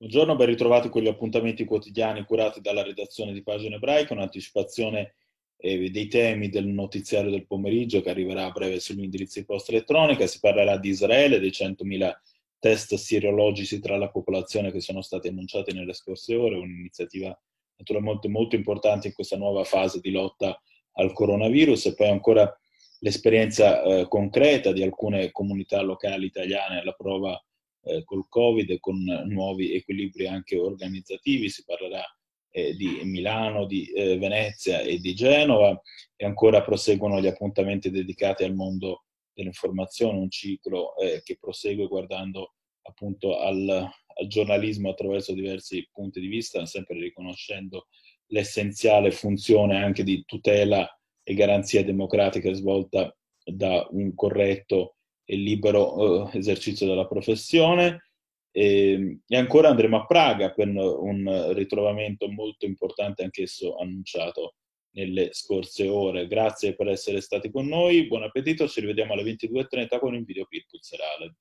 Buongiorno, ben ritrovati con gli appuntamenti quotidiani curati dalla redazione di Pagina Ebraica, un'anticipazione eh, dei temi del notiziario del pomeriggio che arriverà a breve sugli indirizzi di posta elettronica. Si parlerà di Israele, dei 100.000 test sierologici tra la popolazione che sono stati annunciati nelle scorse ore, un'iniziativa naturalmente molto importante in questa nuova fase di lotta al coronavirus e poi ancora l'esperienza eh, concreta di alcune comunità locali italiane alla prova eh, col Covid e con nuovi equilibri anche organizzativi, si parlerà eh, di Milano, di eh, Venezia e di Genova e ancora proseguono gli appuntamenti dedicati al mondo dell'informazione, un ciclo eh, che prosegue guardando appunto al, al giornalismo attraverso diversi punti di vista, sempre riconoscendo l'essenziale funzione anche di tutela e garanzia democratica svolta da un corretto libero eh, esercizio della professione. E, e, ancora andremo a Praga per un ritrovamento molto importante, anch'esso annunciato nelle scorse ore. Grazie per essere stati con noi, buon appetito, ci rivediamo alle 22.30 con il video Pitbull serale.